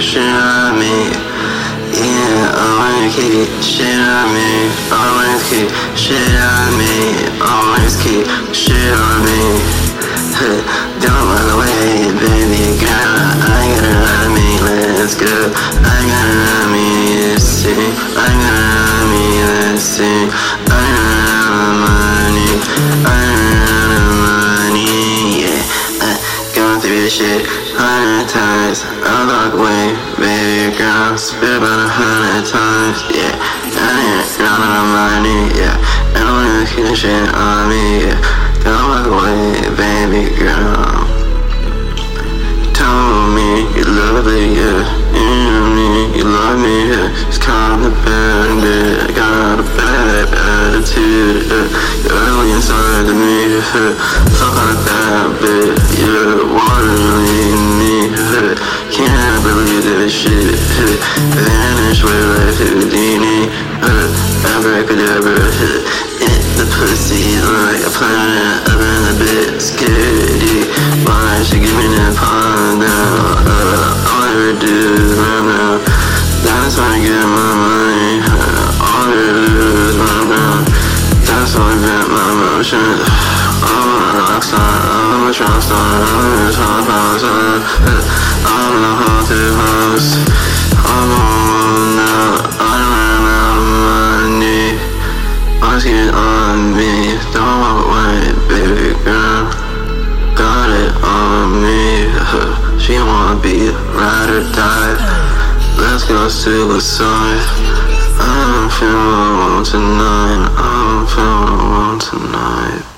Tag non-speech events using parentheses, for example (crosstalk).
Shit on me, yeah. Always keep shit on me. Always keep shit on me. Always keep shit on me. Shit hundred times. I walk away, baby girl. Spit about a hundred times, yeah. I ain't got on money, yeah. I don't wanna keep shit on me, yeah. Don't walk away, baby girl. Tell me you love me, yeah. You know me, you love me, yeah. It's kinda bad, yeah. I got a bad attitude, yeah. You're inside of me, yeah. Fuck that, this shit. Vanish with life, Houdini, yeah. Abracadabra, yeah. It, the pussy like a planet up in the bit, scary. Why she give me that palm down? Uh, all I ever do is run now. That's why I get my money. Uh, all I ever do is run now. That's why I vent my emotions. I'm a rockstar, I'm a trap star, I'm a top house. On me, baby girl. Got it on me, (laughs) she wanna be ride or die. Let's go suicide. I'm feeling alone tonight, I'm feeling alone tonight.